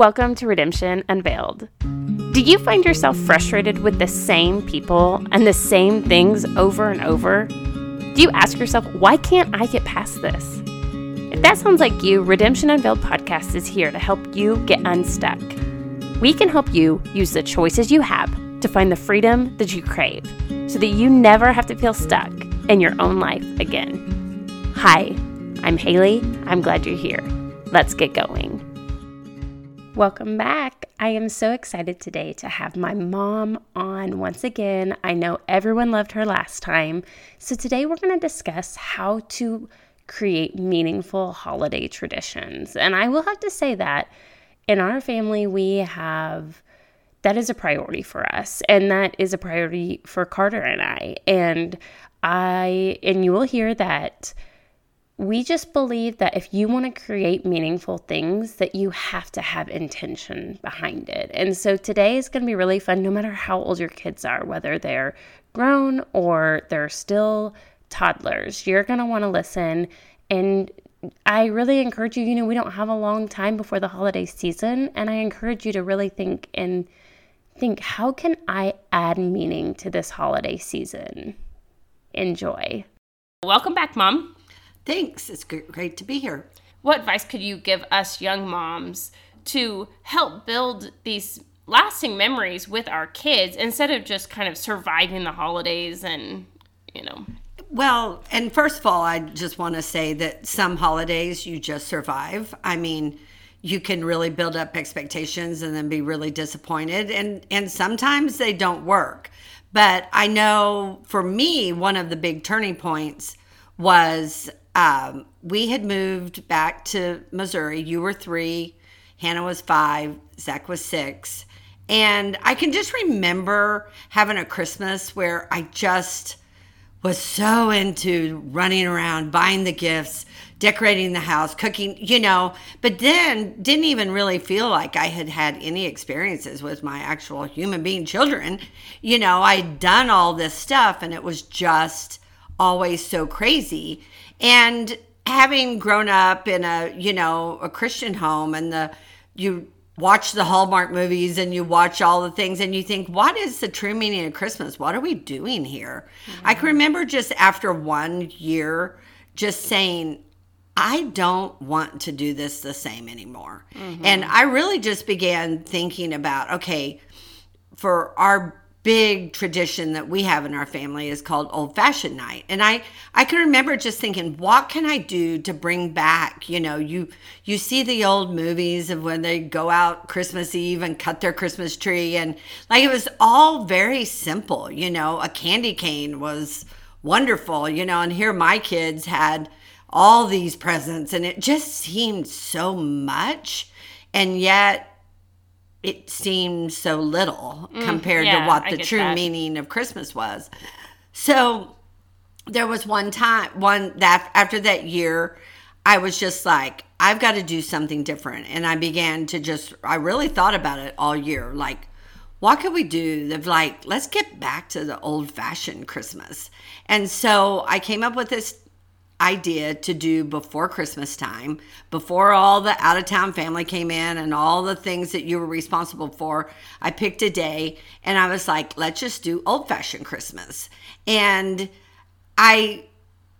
Welcome to Redemption Unveiled. Do you find yourself frustrated with the same people and the same things over and over? Do you ask yourself, why can't I get past this? If that sounds like you, Redemption Unveiled podcast is here to help you get unstuck. We can help you use the choices you have to find the freedom that you crave so that you never have to feel stuck in your own life again. Hi, I'm Haley. I'm glad you're here. Let's get going. Welcome back. I am so excited today to have my mom on once again. I know everyone loved her last time. So today we're going to discuss how to create meaningful holiday traditions. And I will have to say that in our family, we have that is a priority for us and that is a priority for Carter and I. And I and you will hear that we just believe that if you want to create meaningful things that you have to have intention behind it. And so today is going to be really fun no matter how old your kids are whether they're grown or they're still toddlers you're going to want to listen. And i really encourage you you know we don't have a long time before the holiday season and i encourage you to really think and think how can i add meaning to this holiday season? Enjoy. Welcome back mom Thanks. It's great to be here. What advice could you give us young moms to help build these lasting memories with our kids instead of just kind of surviving the holidays and, you know? Well, and first of all, I just want to say that some holidays you just survive. I mean, you can really build up expectations and then be really disappointed and and sometimes they don't work. But I know for me one of the big turning points was um, we had moved back to Missouri. You were three, Hannah was five, Zach was six. And I can just remember having a Christmas where I just was so into running around, buying the gifts, decorating the house, cooking, you know, but then didn't even really feel like I had had any experiences with my actual human being children. You know, I'd done all this stuff and it was just always so crazy. And having grown up in a, you know, a Christian home and the, you watch the Hallmark movies and you watch all the things and you think, what is the true meaning of Christmas? What are we doing here? Mm-hmm. I can remember just after one year just saying, I don't want to do this the same anymore. Mm-hmm. And I really just began thinking about, okay, for our big tradition that we have in our family is called old fashioned night. And i i can remember just thinking what can i do to bring back you know you you see the old movies of when they go out christmas eve and cut their christmas tree. And like it was all very simple you know a candy cane was wonderful you know and here my kids had all these presents and it just seemed so much. And yet it seemed so little mm, compared yeah, to what the true that. meaning of Christmas was. So there was one time, one that after that year, I was just like, I've got to do something different. And I began to just, I really thought about it all year. Like, what could we do? Of like, let's get back to the old fashioned Christmas. And so I came up with this idea to do before Christmas time, before all the out of town family came in and all the things that you were responsible for. I picked a day and I was like, let's just do old fashioned Christmas. And I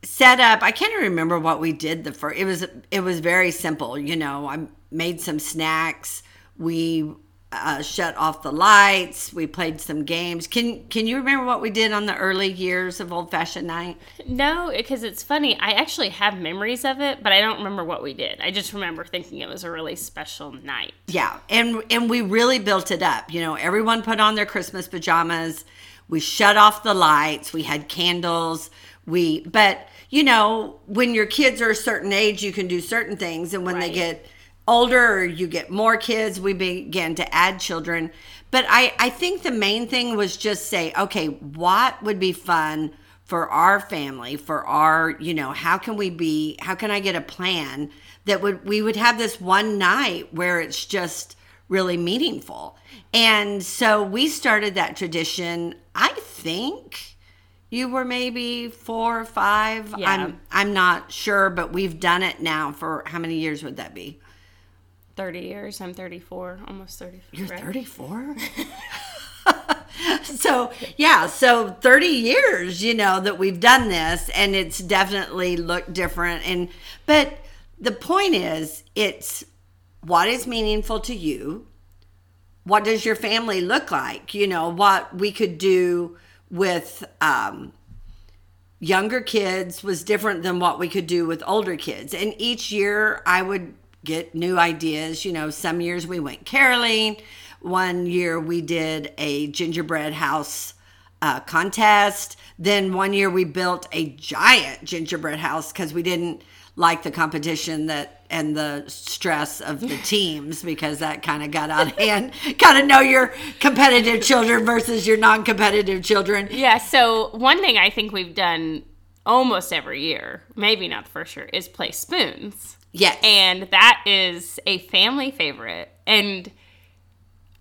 set up, I can't remember what we did the first, it was, it was very simple. You know, I made some snacks. We uh, shut off the lights. We played some games. Can Can you remember what we did on the early years of Old Fashioned Night? No, because it's funny. I actually have memories of it, but I don't remember what we did. I just remember thinking it was a really special night. Yeah, and and we really built it up. You know, everyone put on their Christmas pajamas. We shut off the lights. We had candles. We, but you know, when your kids are a certain age, you can do certain things, and when right. they get older you get more kids, we begin to add children. But I, I think the main thing was just say, okay, what would be fun for our family, for our, you know, how can we be, how can I get a plan that would, we would have this one night where it's just really meaningful. And so we started that tradition, I think you were maybe four or five. Yeah. I'm I'm not sure, but we've done it now for how many years would that be? 30 years. I'm 34, almost 30. You're right? 34? so, yeah, so 30 years, you know, that we've done this and it's definitely looked different and but the point is it's what is meaningful to you? What does your family look like? You know, what we could do with um younger kids was different than what we could do with older kids. And each year I would get new ideas. You know, some years we went caroling. One year we did a gingerbread house uh, contest. Then one year we built a giant gingerbread house because we didn't like the competition that and the stress of the teams because that kind of got out of hand. kind of know your competitive children versus your non-competitive children. Yeah. So one thing I think we've done almost every year, maybe not the first year, is play spoons. Yes. And that is a family favorite. And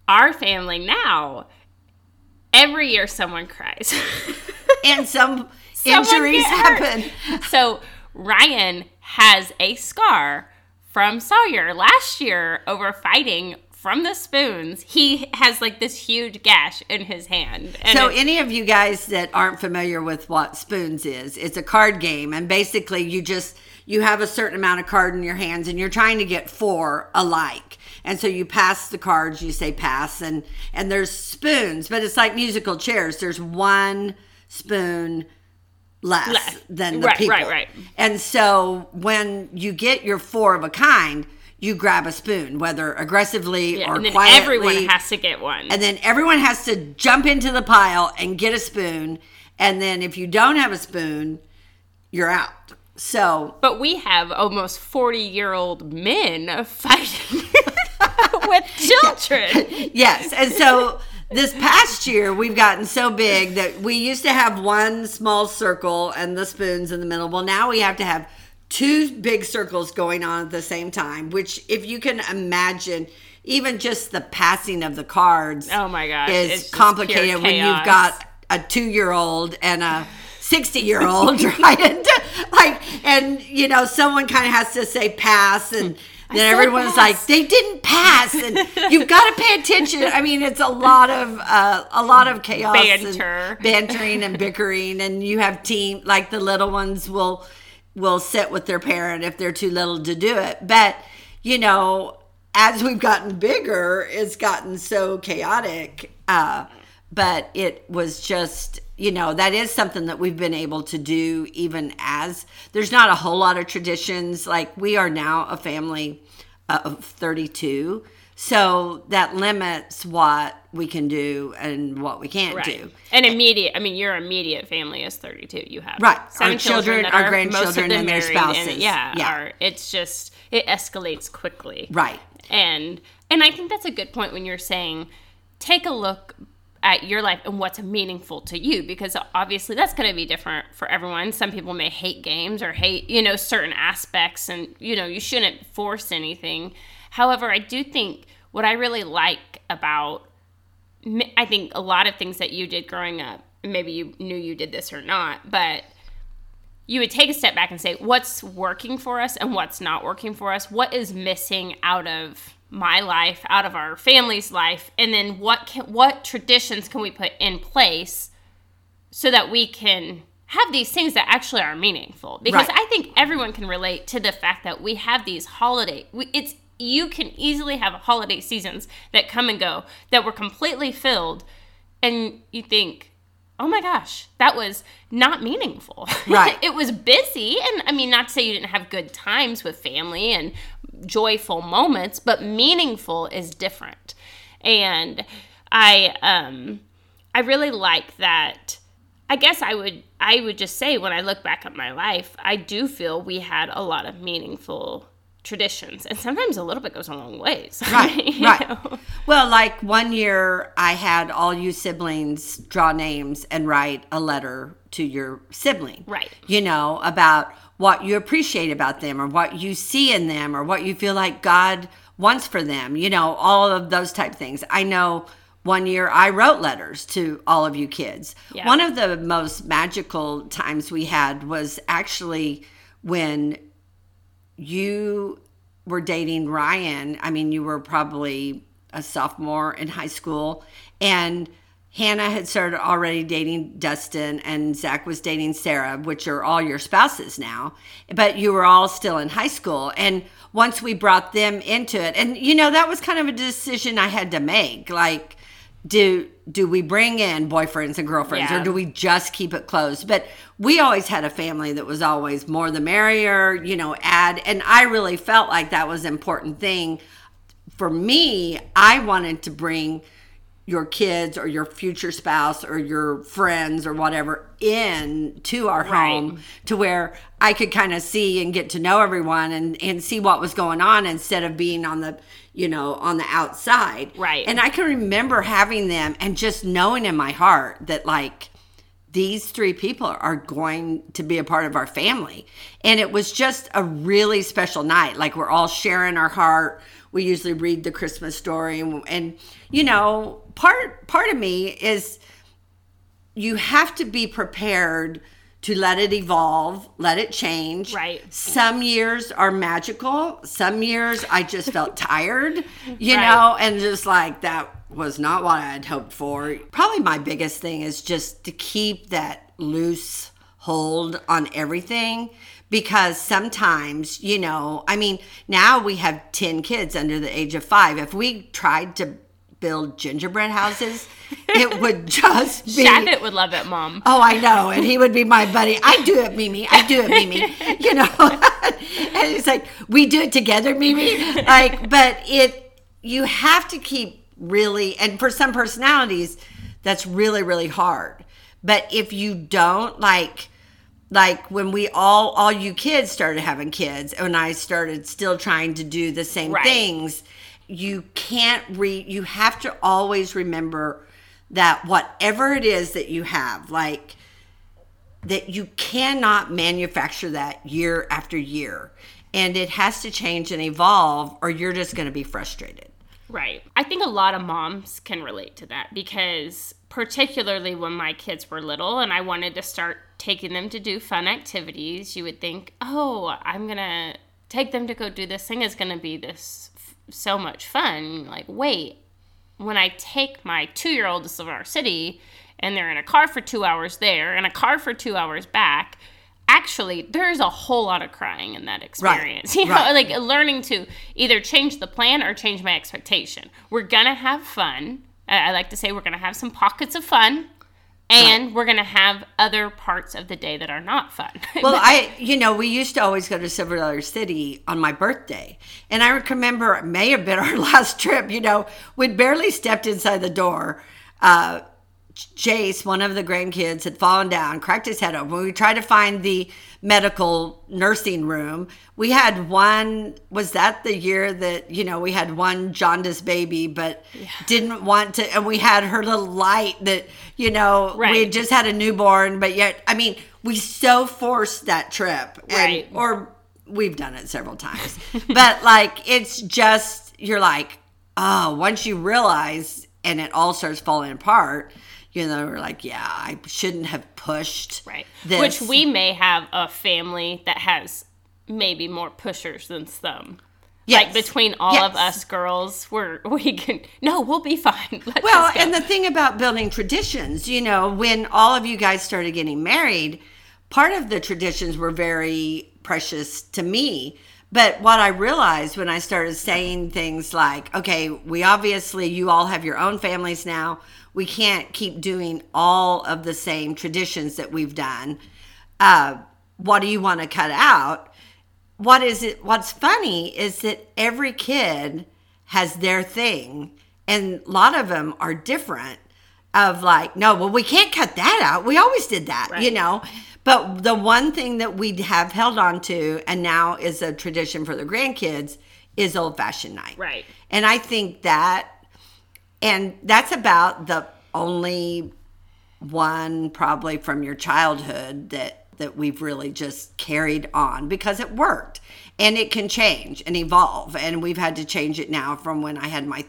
our family now, every year someone cries. and some injuries happen. so Ryan has a scar from Sawyer last year over fighting from the spoons. He has like this huge gash in his hand. And So, any of you guys that aren't familiar with what spoons is, it's a card game, and basically, you just you have a certain amount of card in your hands, and you're trying to get four alike. And so you pass the cards, you say pass, and and there's spoons, but it's like musical chairs. There's one spoon less Less. than the Right, people. right, right. And so when you get your four of a kind, you grab a spoon, whether aggressively yeah, or and then quietly. everyone has to get one. And then everyone has to jump into the pile and get a spoon. And then if you don't have a spoon, you're out. So But we have almost 40 year old men fighting with children. yes, and so this past year we've gotten so big that we used to have one small circle and the spoons in the middle. Well, now we have to have two big circles going on at the same time. Which, if you can imagine, even just the passing of the cards, Oh my gosh, it's is complicated when you've got a two-year-old and a 60 year old right and, like and you know someone kind of has to say pass and then everyone's pass. like they didn't pass and you've got to pay attention i mean it's a lot of uh, a lot of chaos and Banter. bantering and bickering and you have team like the little ones will will sit with their parent if they're too little to do it. But you know as we've gotten bigger it's gotten so chaotic uh but it was just you know that is something that we've been able to do even as there's not a whole lot of traditions. Like we are now a family of 32 so that limits what we can do and what we can't Right. do And immediate, I mean, your immediate family is 32. You have Right. seven Our children, that our are- grandchildren, and their spouses. yeah, Yeah. Are, it's just, it escalates quickly. right And, and I think that's a good point when you're saying, take a look at your life and what's meaningful to you because obviously that's going to be different for everyone some people may hate games or hate you know certain aspects and you know you shouldn't force anything however i do think what i really like about I think a lot of things that you did growing up maybe you knew you did this or not but you would take a step back and say what's working for us and what's not working for us? What is missing out of my life out of our family's life? And then what can what traditions can we put in place so that we can have these things that actually are meaningful? Because Right. i think everyone can relate to the fact that we have these holiday we, it's you can easily have holiday seasons that come and go that were completely filled and you think oh my gosh that was not meaningful. Right. it was busy and i mean not to say you didn't have good times with family and joyful moments but meaningful is different. And i um i really like that. I guess i would i would just say when i look back at my life i do feel we had a lot of meaningful traditions and sometimes a little bit goes a long ways Right, right. know? Well, like one year I had all you siblings draw names and write a letter to your sibling. Right. You know, about what you appreciate about them or what you see in them or what you feel like God wants for them, you know, all of those type things. I know one year I wrote letters to all of you kids. Yeah. One of the most magical times we had was actually when you were dating Ryan, I mean, you were probably a sophomore in high school, and Hannah had started already dating Dustin, and Zach was dating Sarah, which are all your spouses now, but you were all still in high school. And once we brought them into it, and you know, that was kind of a decision I had to make. Like, do do we bring in boyfriends and girlfriends Yeah. or do we just keep it closed but we always had a family that was always more the merrier you know add and i really felt like that was an important thing for me i wanted to bring your kids or your future spouse or your friends or whatever in to our Right. home to where I could kind of see and get to know everyone and and see what was going on instead of being on the you know on the outside Right. and I can remember having them and just knowing in my heart that like these three people are going to be a part of our family. And it was just a really special night. Like we're all sharing our heart. We usually read the Christmas story and, and you know, part part of me is you have to be prepared to let it evolve, let it change. Right. Some years are magical. Some years I just felt tired, you Right. know, and just like that was not what I had hoped for. Probably my biggest thing is just to keep that loose hold on everything because sometimes, you know, I mean, now we have 10 kids under the age of five. If we tried to build gingerbread houses, it would just be. Shabbat would love it, Mom. Oh, I know. And he would be my buddy. I do it, Mimi. I do it, Mimi. You know? and it's like, we do it together, Mimi. Like, but it, you have to keep really, and for some personalities, that's really, really hard. But if you don't, like, like when we all, all you kids started having kids, and I started still trying to do the same Right. things, you can't re, you have to always remember that whatever it is that you have, like, that you cannot manufacture that year after year. And it has to change and evolve, or you're just going to be frustrated. Right. I think a lot of moms can relate to that because, particularly when my kids were little and I wanted to start taking them to do fun activities, you would think, oh, I'm going to take them to go do this thing is going to be this f- so much fun. Like, wait, when I take my two year old to Silver City and they're in a car for two hours there and a car for two hours back, actually, there's a whole lot of crying in that experience. You know, right. like learning to either change the plan or change my expectation. We're gonna have fun. I like to say we're gonna have some pockets of fun. And we're gonna have other parts of the day that are not fun. Well, I, you know, we used to always go to Silver Dollar City on my birthday. And I remember it may have been our last trip, you know, we'd barely stepped inside the door. Uh, Jace, one of the grandkids, had fallen down, cracked his head open. We tried to find the medical nursing room. We had one, was that the year that, you know, we had one jaundice baby, but didn't want to, and we had her little light that, you know, we had just had a newborn, but yet, I mean, we so forced that trip. And, Right. Or we've done it several times. but like, it's just, you're like, oh, once you realize and it all starts falling apart, you know, we're like, yeah, I shouldn't have pushed. right. This. Which we may have a family that has maybe more pushers than some. Yes. Like between all of us girls, we're we can no, we'll be fine. Let Well, and the thing about building traditions, you know, when all of you guys started getting married, part of the traditions were very precious to me. But what I realized when I started saying things like, okay, we obviously, you all have your own families now. We can't keep doing all of the same traditions that we've done. Uh, what do you want to cut out? what is it what's funny is that every kid has their thing and a lot of them are different of like no well we can't cut that out we always did that you know but the one thing that we have held on to and now is a tradition for the grandkids is old fashioned night Right. and i think that and that's about the only one probably from your childhood that that we've really just carried on because it worked and it can change and evolve and we've had to change it now from when i had my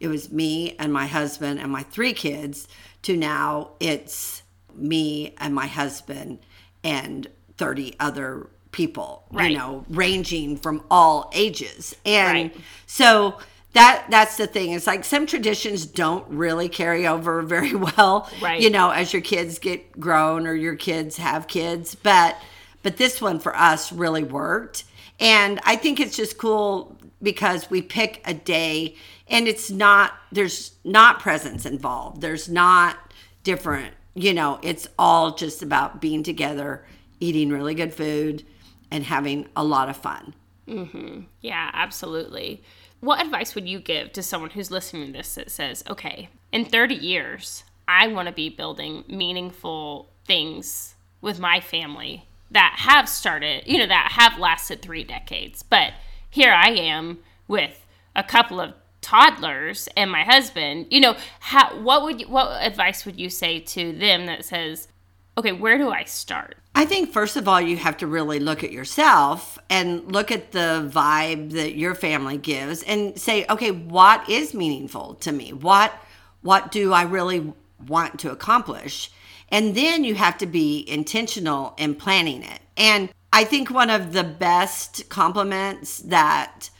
it was me and my husband and my three kids to now it's me and my husband and 30 other people, Right. you know, ranging from all ages. And Right. so that that's the thing. It's like some traditions don't really carry over very well, Right. you know, as your kids get grown or your kids have kids, but but this one for us really worked. And I think it's just cool because we pick a day and it's not there's not presents involved. There's not different, you know, it's all just about being together, eating really good food and having a lot of fun. mm-hmm. Yeah, absolutely. What advice would you give to someone who's listening to this that says, okay, in 30 years, I want to be building meaningful things with my family that have started, you know, that have lasted three decades. But here I am with a couple of toddlers and my husband. You know, how, what would you, what advice would you say to them that says, okay, where do I start? I think first of all, you have to really look at yourself and look at the vibe that your family gives and say, okay, what is meaningful to me? What what do I really want to accomplish? And then you have to be intentional in planning it. And I think one of the best compliments that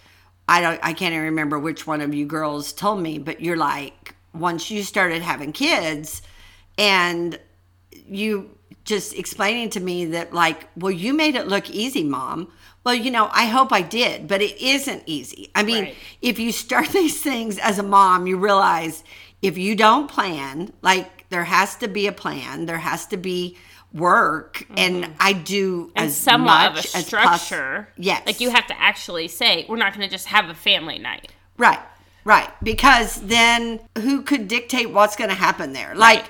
I don't I can't even remember which one of you girls told me, but you're like once you started having kids and you just explaining to me that like well you made it look easy mom well you know i hope i did but it isn't easy i mean Right. if you start these things as a mom you realize if you don't plan like there has to be a plan there has to be work and i do Mm-hmm. and as somewhat of a much as structure. yes Like you have to actually say, we're not going to just have a family night. Right, right. Because then who could dictate what's going to happen there? Like,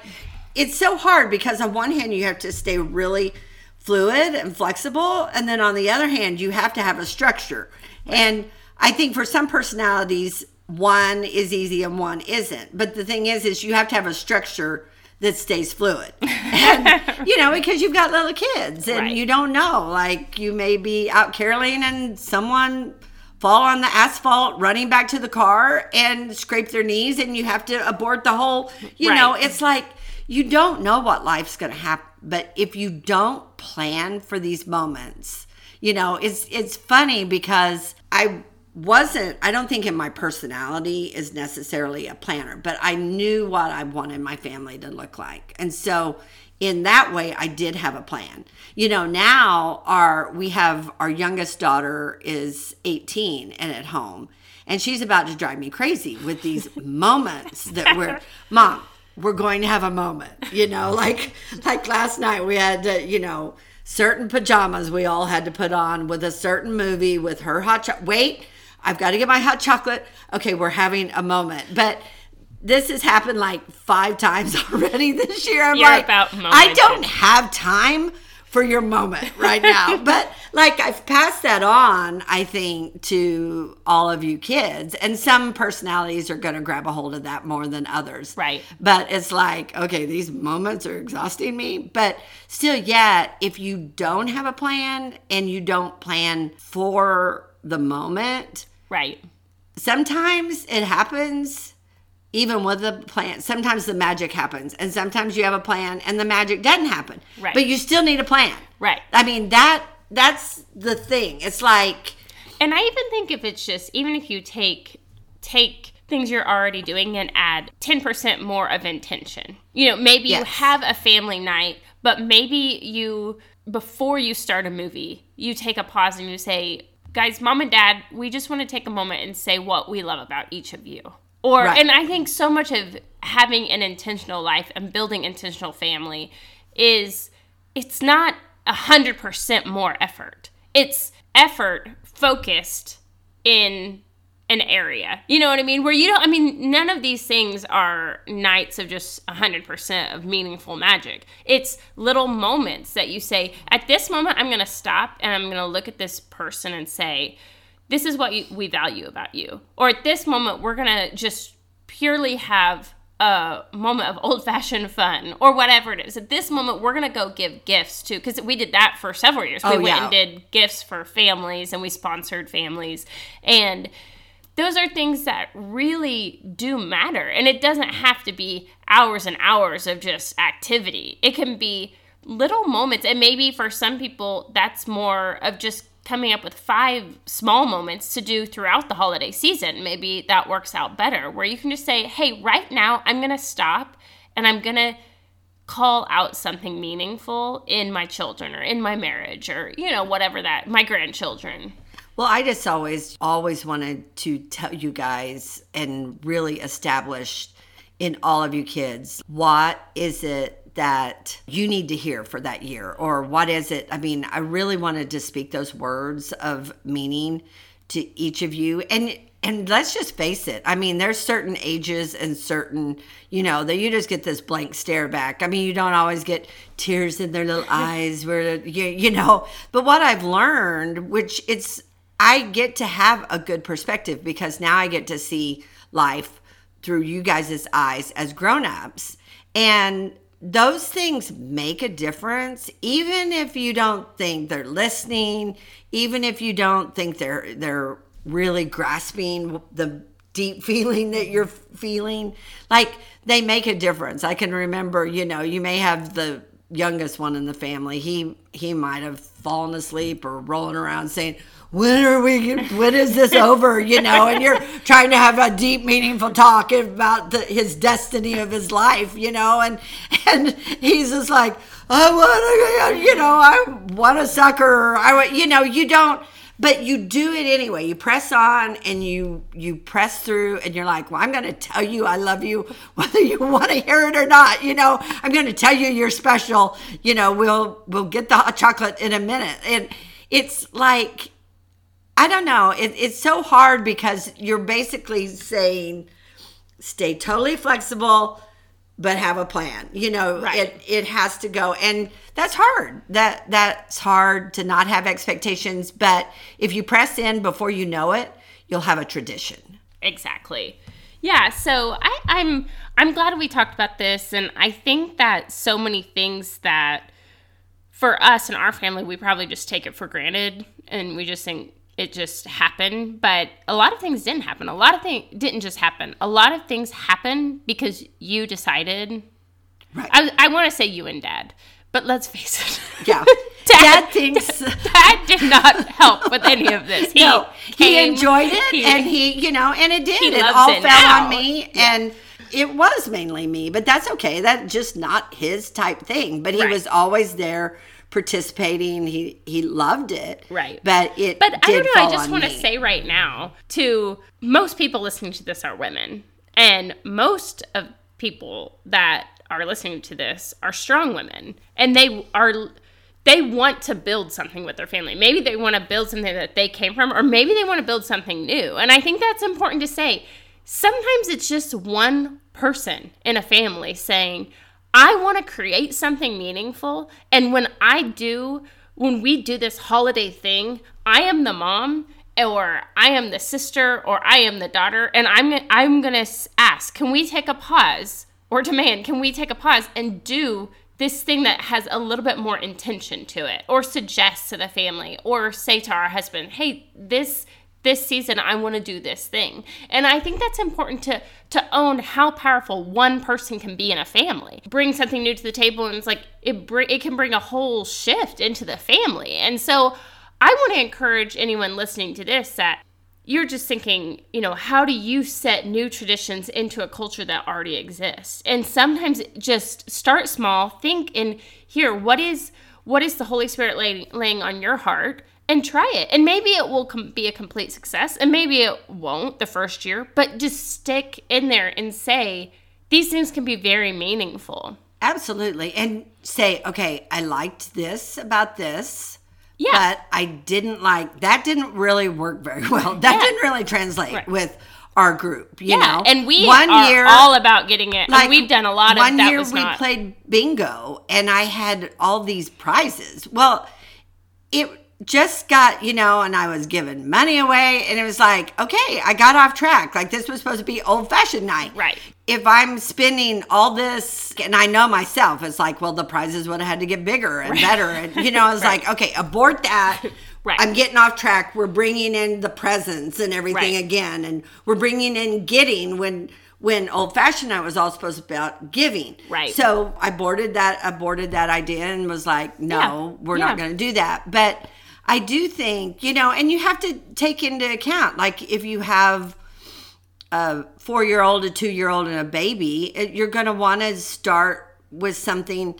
it's so hard because on one hand, you have to stay really fluid and flexible. And then on the other hand, you have to have a structure. And I think for some personalities, one is easy and one isn't. But the thing is, is you have to have a structure that stays fluid. And, you know, because you've got little kids and Right. you don't know. Like, you may be out caroling and someone fall on the asphalt running back to the car and scrape their knees and you have to abort the whole you know it's like you don't know what life's going to happen but if you don't plan for these moments you know it's it's funny because i wasn't i don't think in my personality is necessarily a planner but i knew what i wanted my family to look like. And so in that way i did have a plan. You know now our we have our youngest daughter is 18 and at home and she's about to drive me crazy with these moments that we're mom we're going to have a moment you know like like last night we had to, you know certain pajamas we all had to put on with a certain movie with her hot chocolate wait i've got to get my hot chocolate okay we're having a moment but this has happened like five times already this year. I'm You're like, about I don't have time for your moment right now. but like I've passed that on, I think, to all of you kids. And some personalities are going to grab a hold of that more than others. Right. But it's like, okay, these moments are exhausting me. But still, yet, if you don't have a plan and you don't plan for the moment, Right. sometimes it happens even with the plan sometimes the magic happens and sometimes you have a plan and the magic doesn't happen Right. but you still need a plan Right. i mean that that's the thing it's like And I even think if it's just even if you take take things you're already doing and add 10% more of intention. You know, maybe you have a family night, but maybe you before you start a movie, you take a pause and you say, "Guys, mom and dad, we just want to take a moment and say what we love about each of you." Or Right. and I think so much of having an intentional life and building intentional family is it's not a hundred percent more effort. It's effort focused in an area. You know what I mean? Where you don't I mean none of these things are nights of just a hundred percent of meaningful magic. It's little moments that you say, at this moment I'm gonna stop and I'm gonna look at this person and say, this is what you, we value about you. Or at this moment, we're going to just purely have a moment of old fashioned fun or whatever it is. At this moment, we're going to go give gifts to, because we did that for several years. Oh, we went yeah. and did gifts for families and we sponsored families. And those are things that really do matter. And it doesn't have to be hours and hours of just activity. It can be little moments. And maybe for some people, that's more of just coming up with five small moments to do throughout the holiday season. Maybe that works out better, where you can just say, hey, right now, I'm going to stop and I'm going to call out something meaningful in my children or in my marriage or, you know, whatever that, my grandchildren. Well, I just always, always wanted to tell you guys and really establish in all of you kids what is it that you need to hear for that year? Or what is it? I mean i really wanted to speak those words of meaning to each of you. And and let's just face it. I mean there's certain ages and certain you know that you just get this blank stare back. I mean you don't always get tears in their little eyes where you, you know. But what i've learned which it's i get to have a good perspective because now i get to see life through you guys' eyes as grown-ups. And those things make a difference even if you don't think they're listening even if you don't think they're they're really grasping the deep feeling that you're feeling. Like they make a difference. I can remember you know you may have the youngest one in the family he he might have fallen asleep or rolling around saying when are we when is this over? You know and you're trying to have a deep meaningful talk about the, his destiny of his life you know and and he's just like i want to you know i want a sucker i want you know you don't but you do it anyway. You press on and you you press through and you're like well i'm going to tell you i love you whether you want to hear it or not you know? I'm going to tell you you're special you know? We'll we'll get the hot chocolate in a minute. And it's like I don't know. It, it's so hard because you're basically saying stay totally flexible, but have a plan. You know, right. it it has to go, and that's hard. That that's hard to not have expectations. But if you press in before you know it, you'll have a tradition. Exactly. Yeah. So I, I'm I'm glad we talked about this, and I think that so many things that for us and our family, we probably just take it for granted, and we just think it just happened but a lot of things didn't happen. A lot of things didn't just happen. A lot of things happened because you decided. Right. I, I want to say you and dad but let's face it. Yeah. Dad, dad thinks dad did not help with any of this. He, no he enjoyed it he, and he you know and it did. It all it fell now. on me yeah. and it was mainly me but that's okay. That's just not his type thing but he right. was always there participating. He he loved it. Right. But it But I don't know, I just want to say right now to most people listening to this are women. And most of people that are listening to this are strong women and they are they want to build something with their family. Maybe they want to build something that they came from or maybe they want to build something new. And I think that's important to say. Sometimes it's just one person in a family saying, I want to create something meaningful. And when I do, when we do this holiday thing, I am the mom or I am the sister or I am the daughter and I'm I'm going to ask, can we take a pause or demand, can we take a pause and do this thing that has a little bit more intention to it or suggest to the family or say to our husband, "Hey, this this season I want to do this thing. And I think that's important to to own how powerful one person can be in a family. Bring something new to the table and it's like it br- it can bring a whole shift into the family. And so I want to encourage anyone listening to this that you're just thinking, you know, how do you set new traditions into a culture that already exists? And sometimes just start small, think and here what is what is the Holy Spirit laying, laying on your heart? And try it. And maybe it will com- be a complete success, and maybe it won't the first year, but just stick in there and say, these things can be very meaningful. Absolutely. And say, okay, I liked this about this. Yeah. But I didn't like that didn't really work very well. That yeah. didn't really translate right. with our group, you yeah, know. And we one are year, all about getting it. Like we've done a lot of one year we not... played bingo and I had all these prizes. Well, it just got, you know, and I was giving money away, and it was like, okay, I got off track. Like this was supposed to be old fashioned night. Right. If I'm spending all this, and I know myself, it's like, well, the prizes would have had to get bigger and right. better. And, you know, I was right. like, okay, abort that. Right. I'm getting off track. We're bringing in the presents and everything right. again. And we're bringing in getting when when old fashioned night was all supposed to be about giving. Right. So I boarded that aborted that idea and was like, no, Yeah. we're Yeah. not going to do that. But I do think, you know, and you have to take into account like if you have a 4-year-old, a 2-year-old and a baby, it, you're going to want to start with something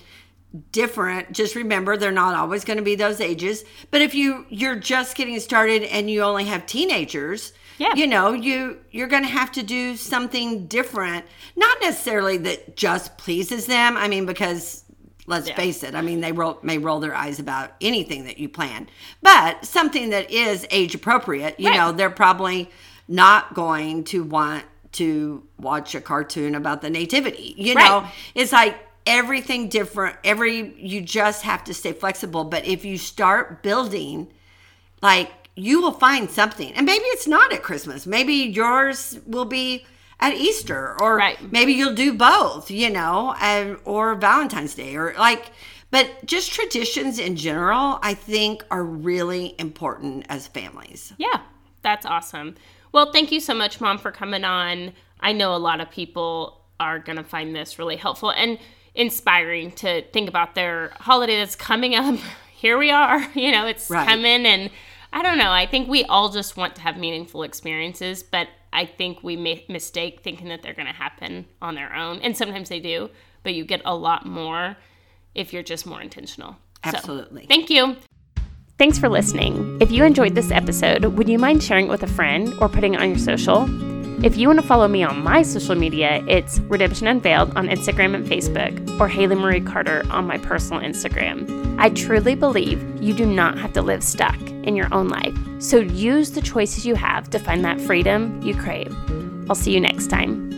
different. Just remember they're not always going to be those ages. But if you you're just getting started and you only have teenagers Yeah. you know you you're going to have to do something different. Not necessarily that just pleases them. I mean because let's face it i mean they roll, may roll their eyes about anything that you plan. But something that is age appropriate you Right. know they're probably not going to want to watch a cartoon about the nativity. You Right. know it's like everything different every you just have to stay flexible. But if you start building like you will find something. And maybe it's not at christmas. Maybe yours will be at easter or Right. maybe you'll do both you know and, or valentine's day or like but just traditions in general i think are really important as families Yeah, that's awesome. Well, thank you so much, Mom, for coming on. I know a lot of people are going to find this really helpful and inspiring to think about their holiday that's coming up. Here we are. You know, it's Right. coming. And I don't know. I think we all just want to have meaningful experiences, but I think we make mistake thinking that they're going to happen on their own. And sometimes they do, but you get a lot more if you're just more intentional. So, Absolutely. thank you. Thanks for listening. If you enjoyed this episode, would you mind sharing it with a friend or putting it on your social? If you want to follow me on my social media, it's Redemption Unveiled on Instagram and Facebook, or Haley Marie Carter on my personal Instagram. I truly believe you do not have to live stuck in your own life, so use the choices you have to find that freedom you crave. I'll see you next time.